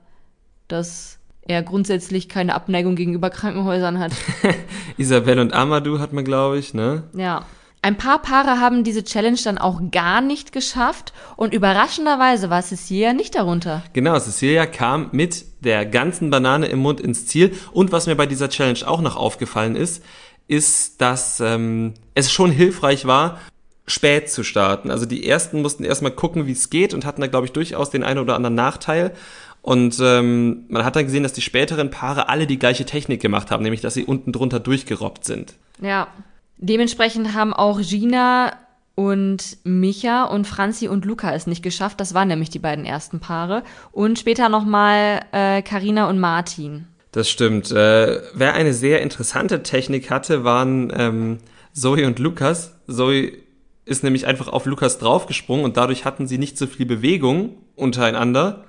dass er grundsätzlich keine Abneigung gegenüber Krankenhäusern hat. Isabelle und Amadou hat man, glaube ich, ne? Ja. Ein paar Paare haben diese Challenge dann auch gar nicht geschafft und überraschenderweise war Cecilia nicht darunter. Genau, Cecilia kam mit der ganzen Banane im Mund ins Ziel. Und was mir bei dieser Challenge auch noch aufgefallen ist, ist, dass ähm, es schon hilfreich war, spät zu starten. Also die ersten mussten erstmal gucken, wie es geht und hatten da, glaube ich, durchaus den einen oder anderen Nachteil. Und ähm, man hat dann gesehen, dass die späteren Paare alle die gleiche Technik gemacht haben, nämlich dass sie unten drunter durchgerobbt sind. Ja. Dementsprechend haben auch Gina und Micha und Franzi und Luca es nicht geschafft. Das waren nämlich die beiden ersten Paare. Und später nochmal äh, Carina und Martin. Das stimmt. Äh, wer eine sehr interessante Technik hatte, waren ähm, Zoe und Lukas. Zoe ist nämlich einfach auf Lukas draufgesprungen und dadurch hatten sie nicht so viel Bewegung untereinander,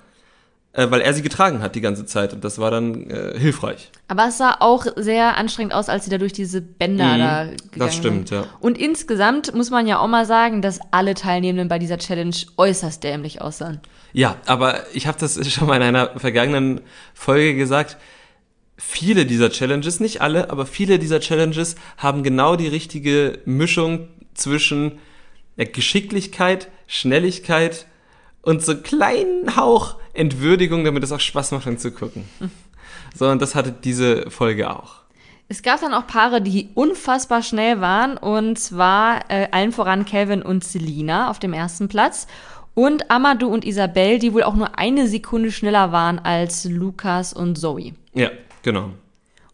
äh, weil er sie getragen hat die ganze Zeit und das war dann äh, hilfreich. Aber es sah auch sehr anstrengend aus, als sie da durch diese Bänder Mhm, da gegangen das stimmt, sind. ja. Und insgesamt muss man ja auch mal sagen, dass alle Teilnehmenden bei dieser Challenge äußerst dämlich aussahen. Ja, aber ich habe das schon mal in einer vergangenen Folge gesagt. Viele dieser Challenges, nicht alle, aber viele dieser Challenges haben genau die richtige Mischung zwischen ja, Geschicklichkeit, Schnelligkeit und so einen kleinen Hauch Entwürdigung, damit es auch Spaß macht, anzugucken. So, und das hatte diese Folge auch. Es gab dann auch Paare, die unfassbar schnell waren, und zwar äh, allen voran Calvin und Selina auf dem ersten Platz und Amadou und Isabel, die wohl auch nur eine Sekunde schneller waren als Lukas und Zoe. Ja, genau.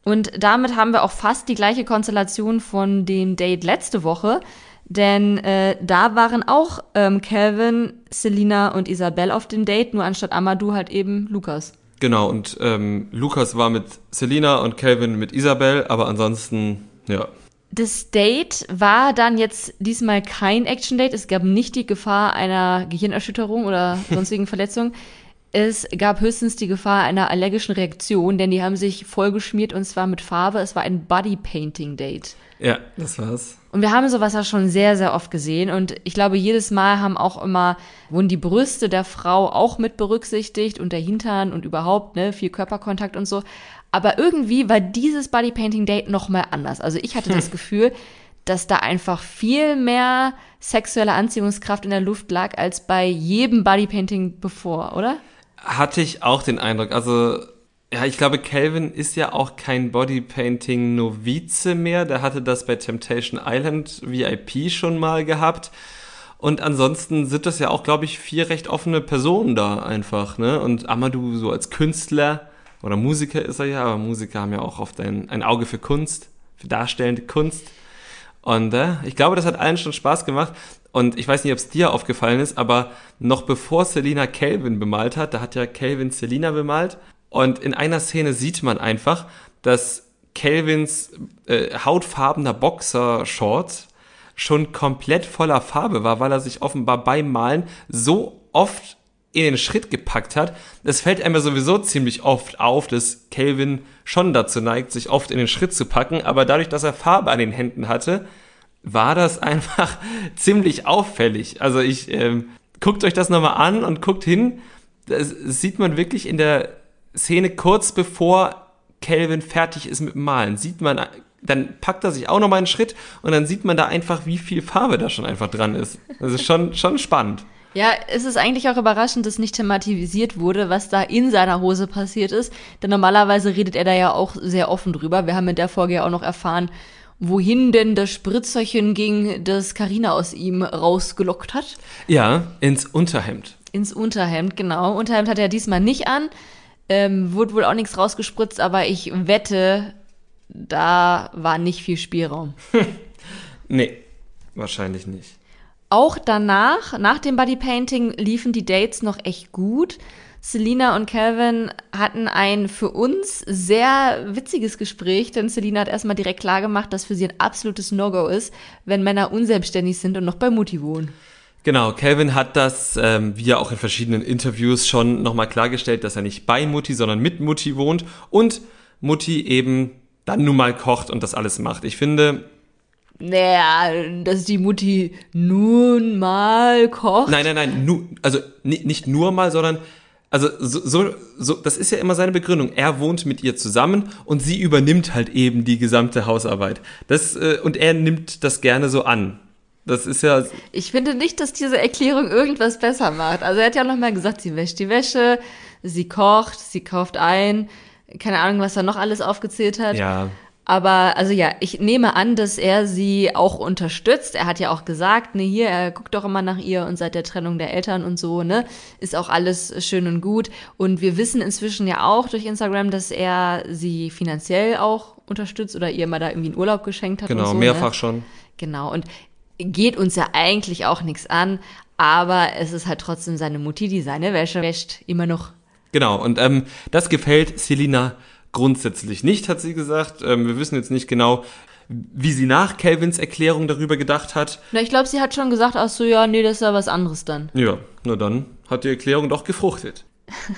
Und damit haben wir auch fast die gleiche Konstellation von dem Date letzte Woche, denn äh, da waren auch ähm, Calvin, Selina und Isabel auf dem Date, nur anstatt Amadou halt eben Lukas. Genau, und ähm, Lukas war mit Selina und Calvin mit Isabel, aber ansonsten, ja, Das Date war dann jetzt diesmal kein Action-Date. Es gab nicht die Gefahr einer Gehirnerschütterung oder sonstigen Verletzung. Es gab höchstens die Gefahr einer allergischen Reaktion, denn die haben sich vollgeschmiert und zwar mit Farbe. Es war ein Body-Painting-Date. Ja, das war's. Und wir haben sowas ja schon sehr, sehr oft gesehen. Und ich glaube, jedes Mal haben auch immer, wurden die Brüste der Frau auch mit berücksichtigt und der Hintern und überhaupt, ne, viel Körperkontakt und so. Aber irgendwie war dieses Bodypainting-Date nochmal anders. Also ich hatte das Gefühl, dass da einfach viel mehr sexuelle Anziehungskraft in der Luft lag als bei jedem Bodypainting bevor, oder? Hatte ich auch den Eindruck. Also, ja, ich glaube, Calvin ist ja auch kein Bodypainting-Novize mehr. Der hatte das bei Temptation Island VIP schon mal gehabt. Und ansonsten sind das ja auch, glaube ich, vier recht offene Personen da einfach, ne? Und Amadou so als Künstler oder Musiker ist er ja, aber Musiker haben ja auch oft ein, ein Auge für Kunst, für darstellende Kunst. Und äh, ich glaube, das hat allen schon Spaß gemacht. Und ich weiß nicht, ob es dir aufgefallen ist, aber noch bevor Selina Calvin bemalt hat, da hat ja Calvin Selina bemalt. Und in einer Szene sieht man einfach, dass Calvins äh, hautfarbener Boxershort schon komplett voller Farbe war, weil er sich offenbar beim Malen so oft in den Schritt gepackt hat. Es fällt einem sowieso ziemlich oft auf, dass Calvin schon dazu neigt, sich oft in den Schritt zu packen, aber dadurch, dass er Farbe an den Händen hatte, war das einfach ziemlich auffällig. Also ich, ähm, guckt euch das nochmal an und guckt hin, das sieht man wirklich in der Szene kurz bevor Calvin fertig ist mit dem Malen, sieht man, dann packt er sich auch nochmal einen Schritt und dann sieht man da einfach, wie viel Farbe da schon einfach dran ist. Das ist schon, schon spannend. Ja, es ist eigentlich auch überraschend, dass nicht thematisiert wurde, was da in seiner Hose passiert ist. Denn normalerweise redet er da ja auch sehr offen drüber. Wir haben in der Folge ja auch noch erfahren, wohin denn das Spritzerchen ging, das Karina aus ihm rausgelockt hat. Ja, ins Unterhemd. Ins Unterhemd, genau. Unterhemd hat er diesmal nicht an. Ähm, wurde wohl auch nichts rausgespritzt, aber ich wette, da war nicht viel Spielraum. nee, wahrscheinlich nicht. Auch danach, nach dem Bodypainting, liefen die Dates noch echt gut. Selina und Calvin hatten ein für uns sehr witziges Gespräch, denn Selina hat erstmal direkt klargemacht, dass für sie ein absolutes No-Go ist, wenn Männer unselbstständig sind und noch bei Mutti wohnen. Genau, Calvin hat das, ähm, wie ja auch in verschiedenen Interviews schon nochmal klargestellt, dass er nicht bei Mutti, sondern mit Mutti wohnt und Mutti eben dann nun mal kocht und das alles macht. Ich finde, naja, dass die Mutti nun mal kocht. Nein, nein, nein, nu, also nicht nur mal, sondern also so, so, so, das ist ja immer seine Begründung. Er wohnt mit ihr zusammen und sie übernimmt halt eben die gesamte Hausarbeit. Das äh, und er nimmt das gerne so an. Das ist ja. Ich finde nicht, dass diese Erklärung irgendwas besser macht. Also er hat ja noch mal gesagt, sie wäscht die Wäsche, sie kocht, sie kauft ein, keine Ahnung, was er noch alles aufgezählt hat. Ja. Aber also ja, ich nehme an, dass er sie auch unterstützt. Er hat ja auch gesagt, ne, hier, er guckt doch immer nach ihr und seit der Trennung der Eltern und so, ne, ist auch alles schön und gut. Und wir wissen inzwischen ja auch durch Instagram, dass er sie finanziell auch unterstützt oder ihr mal da irgendwie einen Urlaub geschenkt hat. Genau, so, mehrfach ne? schon. Genau. Und geht uns ja eigentlich auch nichts an, aber es ist halt trotzdem seine Mutti, die seine Wäsche wäscht, immer noch. Genau, und ähm, das gefällt Selina grundsätzlich nicht, hat sie gesagt. Ähm, wir wissen jetzt nicht genau, wie sie nach Calvins Erklärung darüber gedacht hat. Na, ich glaube, sie hat schon gesagt, ach so, ja, nee, das ist ja was anderes dann. Ja, na dann hat die Erklärung doch gefruchtet.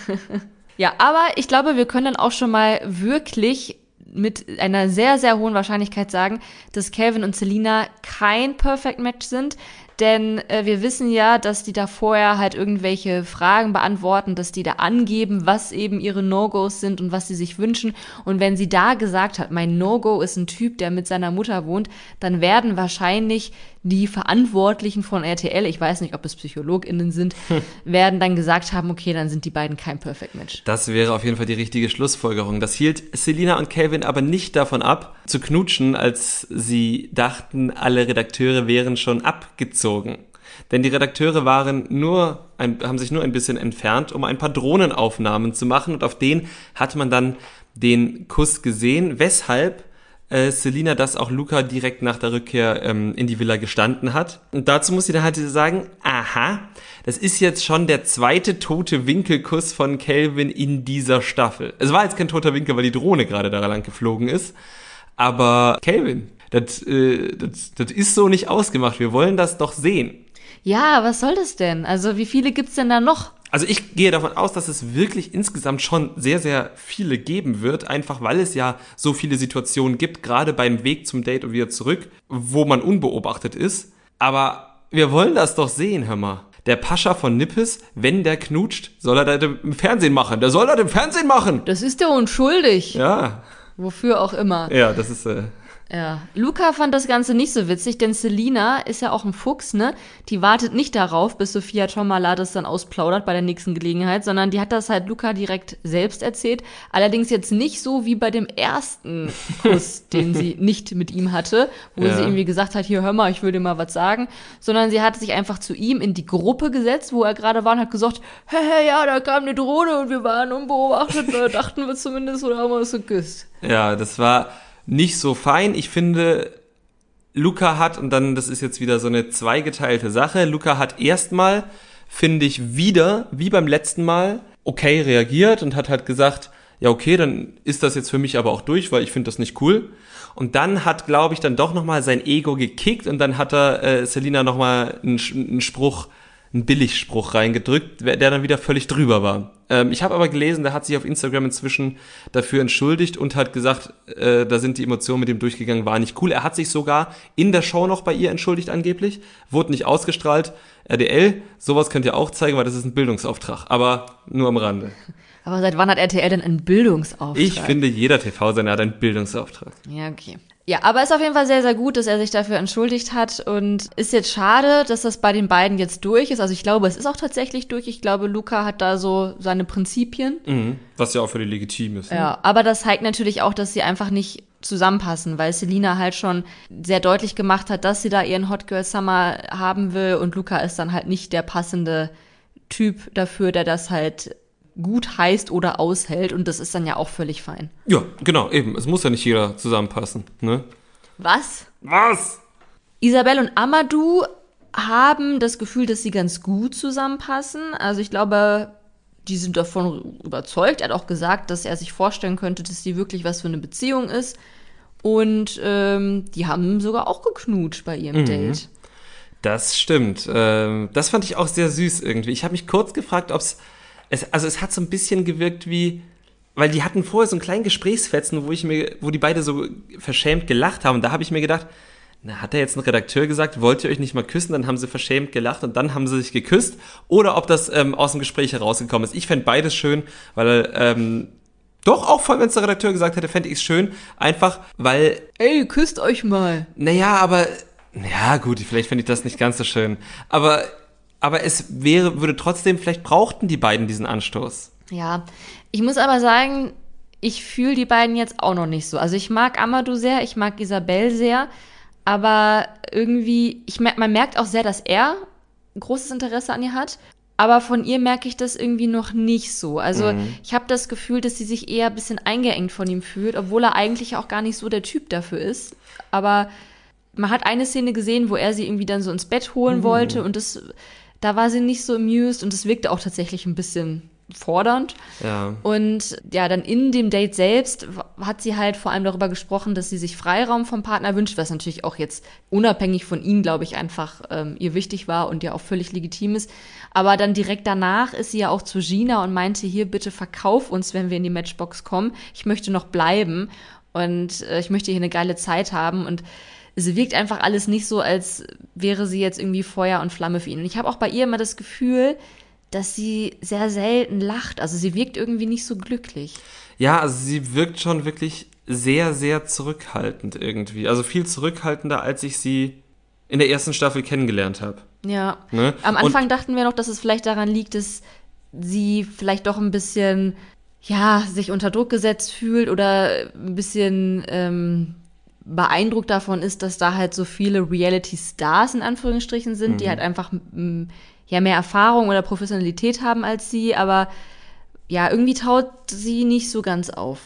ja, aber ich glaube, wir können dann auch schon mal wirklich mit einer sehr, sehr hohen Wahrscheinlichkeit sagen, dass Calvin und Selina kein Perfect Match sind. Denn äh, wir wissen ja, dass die da vorher halt irgendwelche Fragen beantworten, dass die da angeben, was eben ihre No-Gos sind und was sie sich wünschen. Und wenn sie da gesagt hat, mein No-Go ist ein Typ, der mit seiner Mutter wohnt, dann werden wahrscheinlich die Verantwortlichen von RTL, ich weiß nicht, ob es PsychologInnen sind, werden dann gesagt haben, okay, dann sind die beiden kein Perfect Match. Das wäre auf jeden Fall die richtige Schlussfolgerung. Das hielt Selina und Calvin aber nicht davon ab, zu knutschen, als sie dachten, alle Redakteure wären schon abgezogen. Denn die Redakteure waren nur, ein, haben sich nur ein bisschen entfernt, um ein paar Drohnenaufnahmen zu machen und auf denen hat man dann den Kuss gesehen, weshalb äh, Selina, dass auch Luca direkt nach der Rückkehr ähm, in die Villa gestanden hat. Und dazu muss sie dann halt sagen, aha, das ist jetzt schon der zweite tote Winkelkuss von Calvin in dieser Staffel. Es war jetzt kein toter Winkel, weil die Drohne gerade da lang geflogen ist. Aber Calvin, das, äh, das, das ist so nicht ausgemacht. Wir wollen das doch sehen. Ja, was soll das denn? Also wie viele gibt's denn da noch? Also ich gehe davon aus, dass es wirklich insgesamt schon sehr, sehr viele geben wird, einfach weil es ja so viele Situationen gibt, gerade beim Weg zum Date und wieder zurück, wo man unbeobachtet ist. Aber wir wollen das doch sehen, hör mal. Der Pascha von Nippes, wenn der knutscht, soll er das im Fernsehen machen. Der soll das im Fernsehen machen. Das ist der unschuldig. Ja. Wofür auch immer. Ja, das ist. Äh, Ja, Luca fand das Ganze nicht so witzig, denn Selina ist ja auch ein Fuchs, ne? Die wartet nicht darauf, bis Sophia Tomala das dann ausplaudert bei der nächsten Gelegenheit, sondern die hat das halt Luca direkt selbst erzählt. Allerdings jetzt nicht so wie bei dem ersten Kuss, den sie nicht mit ihm hatte, wo Ja. sie irgendwie gesagt hat, hier hör mal, ich will dir mal was sagen, sondern sie hat sich einfach zu ihm in die Gruppe gesetzt, wo er gerade war und hat gesagt, hä, hä, ja, da kam eine Drohne und wir waren unbeobachtet, äh, dachten wir zumindest, oder haben wir uns geküsst. ja, das war nicht so fein. Ich finde, Luca hat, und dann, das ist jetzt wieder so eine zweigeteilte Sache, Luca hat erstmal, finde ich, wieder, wie beim letzten Mal, okay reagiert und hat halt gesagt, ja, okay, dann ist das jetzt für mich aber auch durch, weil ich finde das nicht cool. Und dann hat, glaube ich, dann doch nochmal sein Ego gekickt und dann hat er äh, Selina nochmal einen, einen Spruch, einen Billigspruch reingedrückt, der dann wieder völlig drüber war. Ähm, ich habe aber gelesen, der hat sich auf Instagram inzwischen dafür entschuldigt und hat gesagt, äh, da sind die Emotionen mit ihm durchgegangen, war nicht cool. Er hat sich sogar in der Show noch bei ihr entschuldigt angeblich, wurde nicht ausgestrahlt. RDL, sowas könnt ihr auch zeigen, weil das ist ein Bildungsauftrag, aber nur am Rande. Aber seit wann hat RTL denn einen Bildungsauftrag? Ich finde, jeder TV-Sender hat einen Bildungsauftrag. Ja, okay. Ja, aber ist auf jeden Fall sehr, sehr gut, dass er sich dafür entschuldigt hat und ist jetzt schade, dass das bei den beiden jetzt durch ist. Also ich glaube, es ist auch tatsächlich durch. Ich glaube, Luca hat da so seine Prinzipien. Mhm. Was ja auch völlig legitim ist. ne? Ja, aber das zeigt natürlich auch, dass sie einfach nicht zusammenpassen, weil Selina halt schon sehr deutlich gemacht hat, dass sie da ihren Hot Girl Summer haben will und Luca ist dann halt nicht der passende Typ dafür, der das halt gut heißt oder aushält und das ist dann ja auch völlig fein. Ja, genau, eben. Es muss ja nicht jeder zusammenpassen. Ne? Was? Was? Isabel und Amadou haben das Gefühl, dass sie ganz gut zusammenpassen. Also ich glaube, die sind davon überzeugt. Er hat auch gesagt, dass er sich vorstellen könnte, dass die wirklich was für eine Beziehung ist. Und ähm, die haben sogar auch geknutscht bei ihrem Date. Das stimmt. Ähm, das fand ich auch sehr süß irgendwie. Ich habe mich kurz gefragt, ob es, also es hat so ein bisschen gewirkt wie, weil die hatten vorher so einen kleinen Gesprächsfetzen, wo ich mir, wo die beide so verschämt gelacht haben. Da habe ich mir gedacht, na, hat da jetzt ein Redakteur gesagt, wollt ihr euch nicht mal küssen? Dann haben sie verschämt gelacht und dann haben sie sich geküsst. Oder ob das ähm, aus dem Gespräch herausgekommen ist. Ich fände beides schön, weil ähm, doch, auch voll, wenn es der Redakteur gesagt hätte, fände ich es schön. Einfach, weil Ey, küsst euch mal. naja, aber, ja gut, vielleicht finde ich das nicht ganz so schön. Aber, aber es wäre, würde trotzdem, vielleicht brauchten die beiden diesen Anstoß. Ja, ich muss aber sagen, ich fühle die beiden jetzt auch noch nicht so. Also ich mag Amadou sehr, ich mag Isabel sehr, aber irgendwie, ich merk, man merkt auch sehr, dass er großes Interesse an ihr hat. Aber von ihr merke ich das irgendwie noch nicht so. Also ich habe das Gefühl, dass sie sich eher ein bisschen eingeengt von ihm fühlt, obwohl er eigentlich auch gar nicht so der Typ dafür ist. Aber man hat eine Szene gesehen, wo er sie irgendwie dann so ins Bett holen wollte und das, da war sie nicht so amused und das wirkte auch tatsächlich ein bisschen fordernd. Ja. Und ja, dann in dem Date selbst hat sie halt vor allem darüber gesprochen, dass sie sich Freiraum vom Partner wünscht, was natürlich auch jetzt unabhängig von ihm, glaube ich, einfach ähm, ihr wichtig war und ja auch völlig legitim ist. Aber dann direkt danach ist sie ja auch zu Gina und meinte, hier bitte verkauf uns, wenn wir in die Matchbox kommen. Ich möchte noch bleiben und äh, ich möchte hier eine geile Zeit haben und es wirkt einfach alles nicht so, als wäre sie jetzt irgendwie Feuer und Flamme für ihn. Und ich habe auch bei ihr immer das Gefühl, dass sie sehr selten lacht. Also sie wirkt irgendwie nicht so glücklich. Ja, also sie wirkt schon wirklich sehr, sehr zurückhaltend irgendwie. Also viel zurückhaltender, als ich sie in der ersten Staffel kennengelernt habe. Ja. Ne? Am Und- Anfang dachten wir noch, dass es vielleicht daran liegt, dass sie vielleicht doch ein bisschen, ja, sich unter Druck gesetzt fühlt oder ein bisschen ähm, beeindruckt davon ist, dass da halt so viele Reality-Stars in Anführungsstrichen sind, die halt einfach m, ja mehr Erfahrung oder Professionalität haben als sie, aber ja, irgendwie taut sie nicht so ganz auf.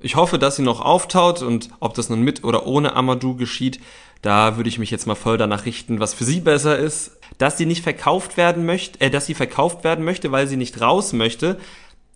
Ich hoffe, dass sie noch auftaut und ob das nun mit oder ohne Amadou geschieht, da würde ich mich jetzt mal voll danach richten, was für sie besser ist. Dass sie nicht verkauft werden möchte, äh, dass sie verkauft werden möchte, weil sie nicht raus möchte,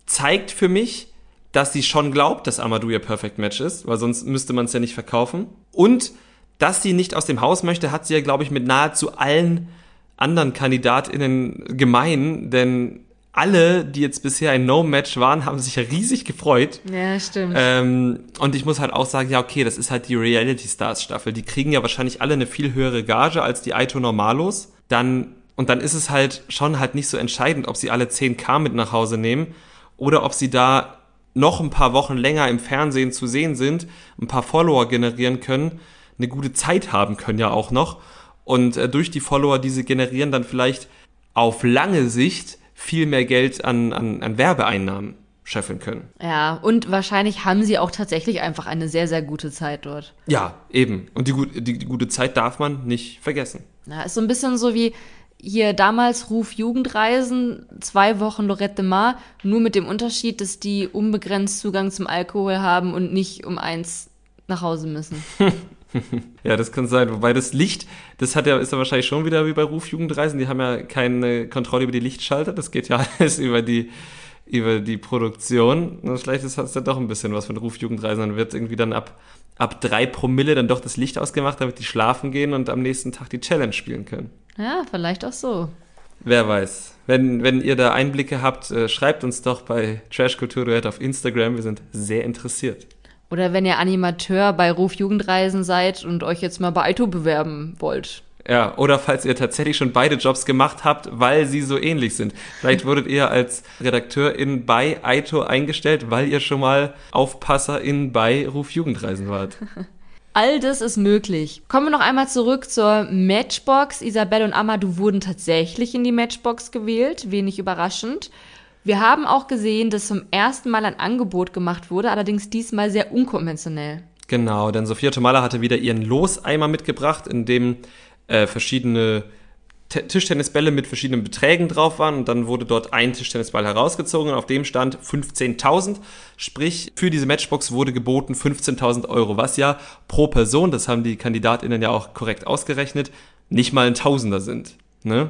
zeigt für mich, dass sie schon glaubt, dass Amadou ihr Perfect Match ist, weil sonst müsste man es ja nicht verkaufen. Und dass sie nicht aus dem Haus möchte, hat sie ja, glaube ich, mit nahezu allen anderen KandidatInnen gemein, denn alle, die jetzt bisher ein No-Match waren, haben sich ja riesig gefreut. Ja, stimmt. Ähm, und ich muss halt auch sagen, ja, okay, das ist halt die Reality Stars Staffel. Die kriegen ja wahrscheinlich alle eine viel höhere Gage als die Aito Normalos. Dann, und dann ist es halt schon halt nicht so entscheidend, ob sie alle 10k mit nach Hause nehmen oder ob sie da noch ein paar Wochen länger im Fernsehen zu sehen sind, ein paar Follower generieren können, eine gute Zeit haben können ja auch noch und äh, durch die Follower, die sie generieren, dann vielleicht auf lange Sicht viel mehr Geld an, an, an Werbeeinnahmen scheffeln können. Ja, und wahrscheinlich haben sie auch tatsächlich einfach eine sehr, sehr gute Zeit dort. Ja, eben. Und die, die, die gute Zeit darf man nicht vergessen. Ja, ist so ein bisschen so wie hier damals Ruf Jugendreisen, zwei Wochen Lorette de Mar, nur mit dem Unterschied, dass die unbegrenzt Zugang zum Alkohol haben und nicht um eins nach Hause müssen. ja, das kann sein. Wobei das Licht, das hat ja, ist ja wahrscheinlich schon wieder wie bei Rufjugendreisen. Die haben ja keine Kontrolle über die Lichtschalter. Das geht ja alles über die, über die Produktion. Vielleicht ist das ja doch ein bisschen was von Rufjugendreisen. Dann wird irgendwie dann ab, ab drei Promille dann doch das Licht ausgemacht, damit die schlafen gehen und am nächsten Tag die Challenge spielen können. Ja, vielleicht auch so. Wer weiß. Wenn, wenn ihr da Einblicke habt, äh, schreibt uns doch bei Trashkultur auf Instagram. Wir sind sehr interessiert. Oder wenn ihr Animateur bei Ruf Jugendreisen seid und euch jetzt mal bei Aito bewerben wollt. Ja, oder falls ihr tatsächlich schon beide Jobs gemacht habt, weil sie so ähnlich sind. Vielleicht wurdet ihr als Redakteurin bei Aito eingestellt, weil ihr schon mal Aufpasserin bei Ruf Jugendreisen wart. All das ist möglich. Kommen wir noch einmal zurück zur Matchbox. Isabelle und Amadou wurden tatsächlich in die Matchbox gewählt, wenig überraschend. Wir haben auch gesehen, dass zum ersten Mal ein Angebot gemacht wurde, allerdings diesmal sehr unkonventionell. Genau, denn Sophia Tomala hatte wieder ihren Loseimer mitgebracht, in dem äh, verschiedene Tischtennisbälle mit verschiedenen Beträgen drauf waren und dann wurde dort ein Tischtennisball herausgezogen und auf dem stand 15.000. Sprich, für diese Matchbox wurde geboten 15.000 Euro, was ja pro Person, das haben die KandidatInnen ja auch korrekt ausgerechnet, nicht mal ein Tausender sind. Ne?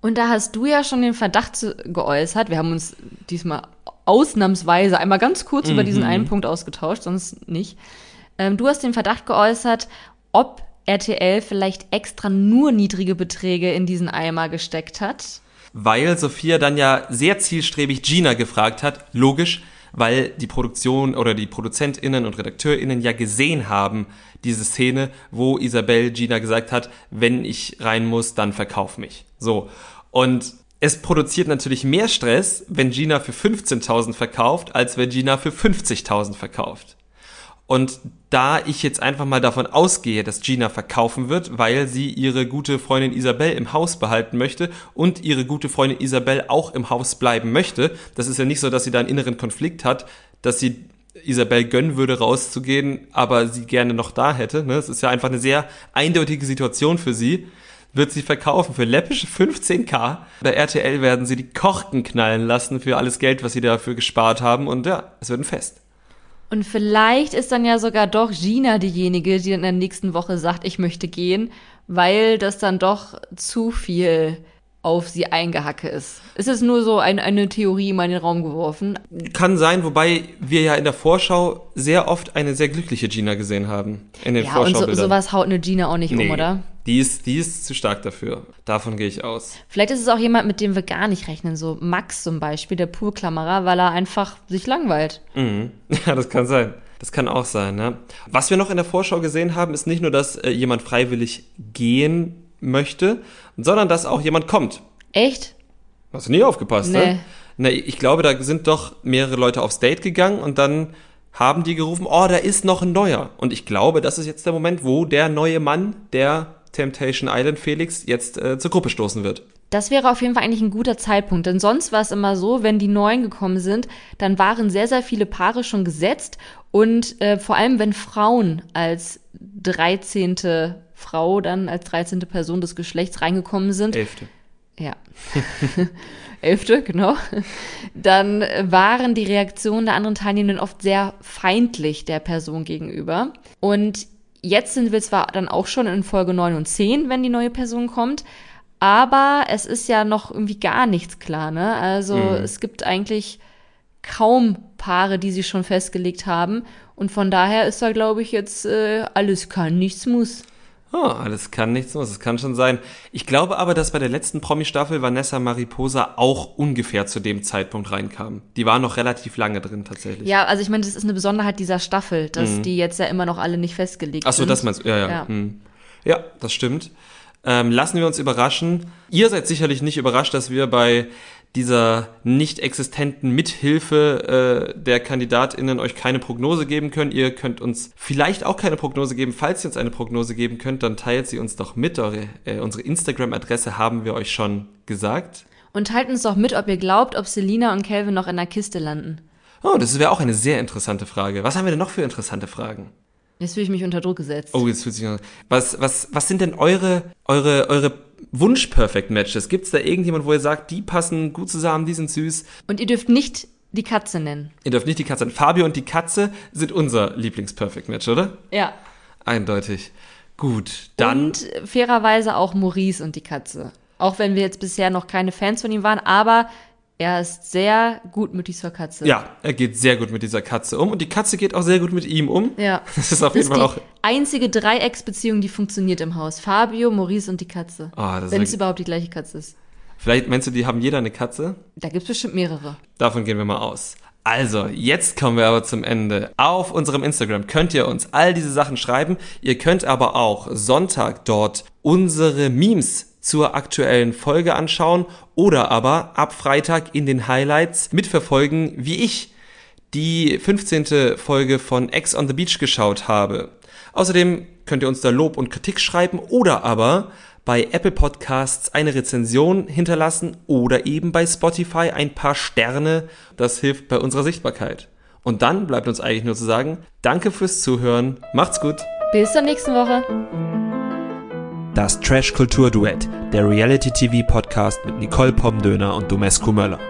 Und da hast du ja schon den Verdacht geäußert. Wir haben uns diesmal ausnahmsweise einmal ganz kurz mhm. über diesen mhm. einen Punkt ausgetauscht, sonst nicht. Ähm, du hast den Verdacht geäußert, ob RTL vielleicht extra nur niedrige Beträge in diesen Eimer gesteckt hat. Weil Sophia dann ja sehr zielstrebig Gina gefragt hat, logisch, weil die Produktion oder die ProduzentInnen und RedakteurInnen ja gesehen haben, diese Szene, wo Isabelle Gina gesagt hat, wenn ich rein muss, dann verkauf mich. So. Und es produziert natürlich mehr Stress, wenn Gina für 15.000 verkauft, als wenn Gina für 50.000 verkauft. Und da ich jetzt einfach mal davon ausgehe, dass Gina verkaufen wird, weil sie ihre gute Freundin Isabel im Haus behalten möchte und ihre gute Freundin Isabel auch im Haus bleiben möchte, das ist ja nicht so, dass sie da einen inneren Konflikt hat, dass sie Isabel gönnen würde, rauszugehen, aber sie gerne noch da hätte. Ne? Es ist ja einfach eine sehr eindeutige Situation für sie. Wird sie verkaufen für läppische 15k. Bei RTL werden sie die Korken knallen lassen für alles Geld, was sie dafür gespart haben. Und ja, es wird ein Fest. Und vielleicht ist dann ja sogar doch Gina diejenige, die in der nächsten Woche sagt, ich möchte gehen, weil das dann doch zu viel auf sie eingehacke ist. Es ist nur so ein, eine Theorie mal in den Raum geworfen. Kann sein, wobei wir ja in der Vorschau sehr oft eine sehr glückliche Gina gesehen haben. In den ja, und so, sowas haut eine Gina auch nicht nee, um, oder? Die ist, die ist zu stark dafür. Davon gehe ich aus. Vielleicht ist es auch jemand, mit dem wir gar nicht rechnen. So Max zum Beispiel, der Purklammerer, weil er einfach sich langweilt. Mhm. Ja, das kann sein. Das kann auch sein, ne? Was wir noch in der Vorschau gesehen haben, ist nicht nur, dass äh, jemand freiwillig gehen möchte, sondern dass auch jemand kommt. Echt? Hast du nie aufgepasst, nee. ne? Na, ich glaube, da sind doch mehrere Leute aufs Date gegangen und dann haben die gerufen, oh, da ist noch ein neuer. Und ich glaube, das ist jetzt der Moment, wo der neue Mann, der Temptation Island Felix, jetzt äh, zur Gruppe stoßen wird. Das wäre auf jeden Fall eigentlich ein guter Zeitpunkt, denn sonst war es immer so, wenn die Neuen gekommen sind, dann waren sehr, sehr viele Paare schon gesetzt und äh, vor allem, wenn Frauen als 13. Frau dann als 13. Person des Geschlechts reingekommen sind. Elfte. Ja. Elfte, genau. Dann waren die Reaktionen der anderen Teilnehmenden oft sehr feindlich der Person gegenüber. Und jetzt sind wir zwar dann auch schon in Folge 9 und 10, wenn die neue Person kommt, aber es ist ja noch irgendwie gar nichts klar, ne? Also mhm. es gibt eigentlich kaum Paare, die sie schon festgelegt haben. Und von daher ist da, glaube ich, jetzt äh, alles kann, nichts muss. Oh, alles kann, nichts muss. Es kann schon sein. Ich glaube aber, dass bei der letzten Promi-Staffel Vanessa Mariposa auch ungefähr zu dem Zeitpunkt reinkam. Die war noch relativ lange drin tatsächlich. Ja, also ich meine, das ist eine Besonderheit dieser Staffel, dass Mhm. die jetzt ja immer noch alle nicht festgelegt Ach so, sind. das meinst du. Ja, ja. Ja. Ja, hm. ja das stimmt. Ähm, lassen wir uns überraschen. Ihr seid sicherlich nicht überrascht, dass wir bei dieser nicht existenten Mithilfe äh, der KandidatInnen euch keine Prognose geben können. Ihr könnt uns vielleicht auch keine Prognose geben. Falls ihr uns eine Prognose geben könnt, dann teilt sie uns doch mit. Eure, äh, unsere Instagram-Adresse haben wir euch schon gesagt. Und teilt uns doch mit, ob ihr glaubt, ob Selina und Calvin noch in der Kiste landen. Oh, das wäre auch eine sehr interessante Frage. Was haben wir denn noch für interessante Fragen? Jetzt fühle ich mich unter Druck gesetzt. Oh, jetzt fühlt sich noch. Was, was, was sind denn eure, eure, eure Wunsch-Perfect-Matches? Gibt's da irgendjemand, wo ihr sagt, die passen gut zusammen, die sind süß? Und ihr dürft nicht die Katze nennen. Ihr dürft nicht die Katze. Fabio und die Katze sind unser Lieblings-Perfect-Match, oder? Ja. Eindeutig. Gut, dann. Und fairerweise auch Maurice und die Katze. Auch wenn wir jetzt bisher noch keine Fans von ihm waren, aber er ist sehr gutmütig zur Katze. ja, er geht sehr gut mit dieser Katze um und die Katze geht auch sehr gut mit ihm um. Ja. Das ist auf Das jeden ist Fall die auch. einzige Dreiecksbeziehung, die funktioniert im Haus. Fabio, Maurice und die Katze. Das wenn es überhaupt die gleiche Katze ist. Vielleicht meinst du, die haben jeder eine Katze? Da gibt es bestimmt mehrere. Davon gehen wir mal aus. Also, jetzt kommen wir aber zum Ende. Auf unserem Instagram könnt ihr uns all diese Sachen schreiben. Ihr könnt aber auch Sonntag dort unsere Memes zur aktuellen Folge anschauen oder aber ab Freitag in den Highlights mitverfolgen, wie ich die 15. Folge von Ex on the Beach geschaut habe. Außerdem könnt ihr uns da Lob und Kritik schreiben oder aber bei Apple Podcasts eine Rezension hinterlassen oder eben bei Spotify ein paar Sterne. Das hilft bei unserer Sichtbarkeit. Und dann bleibt uns eigentlich nur zu sagen, danke fürs Zuhören, macht's gut. Bis zur nächsten Woche. Das Trash Kultur Duett, der Reality TV Podcast mit Nicole Pomdöner und Domescu Möller.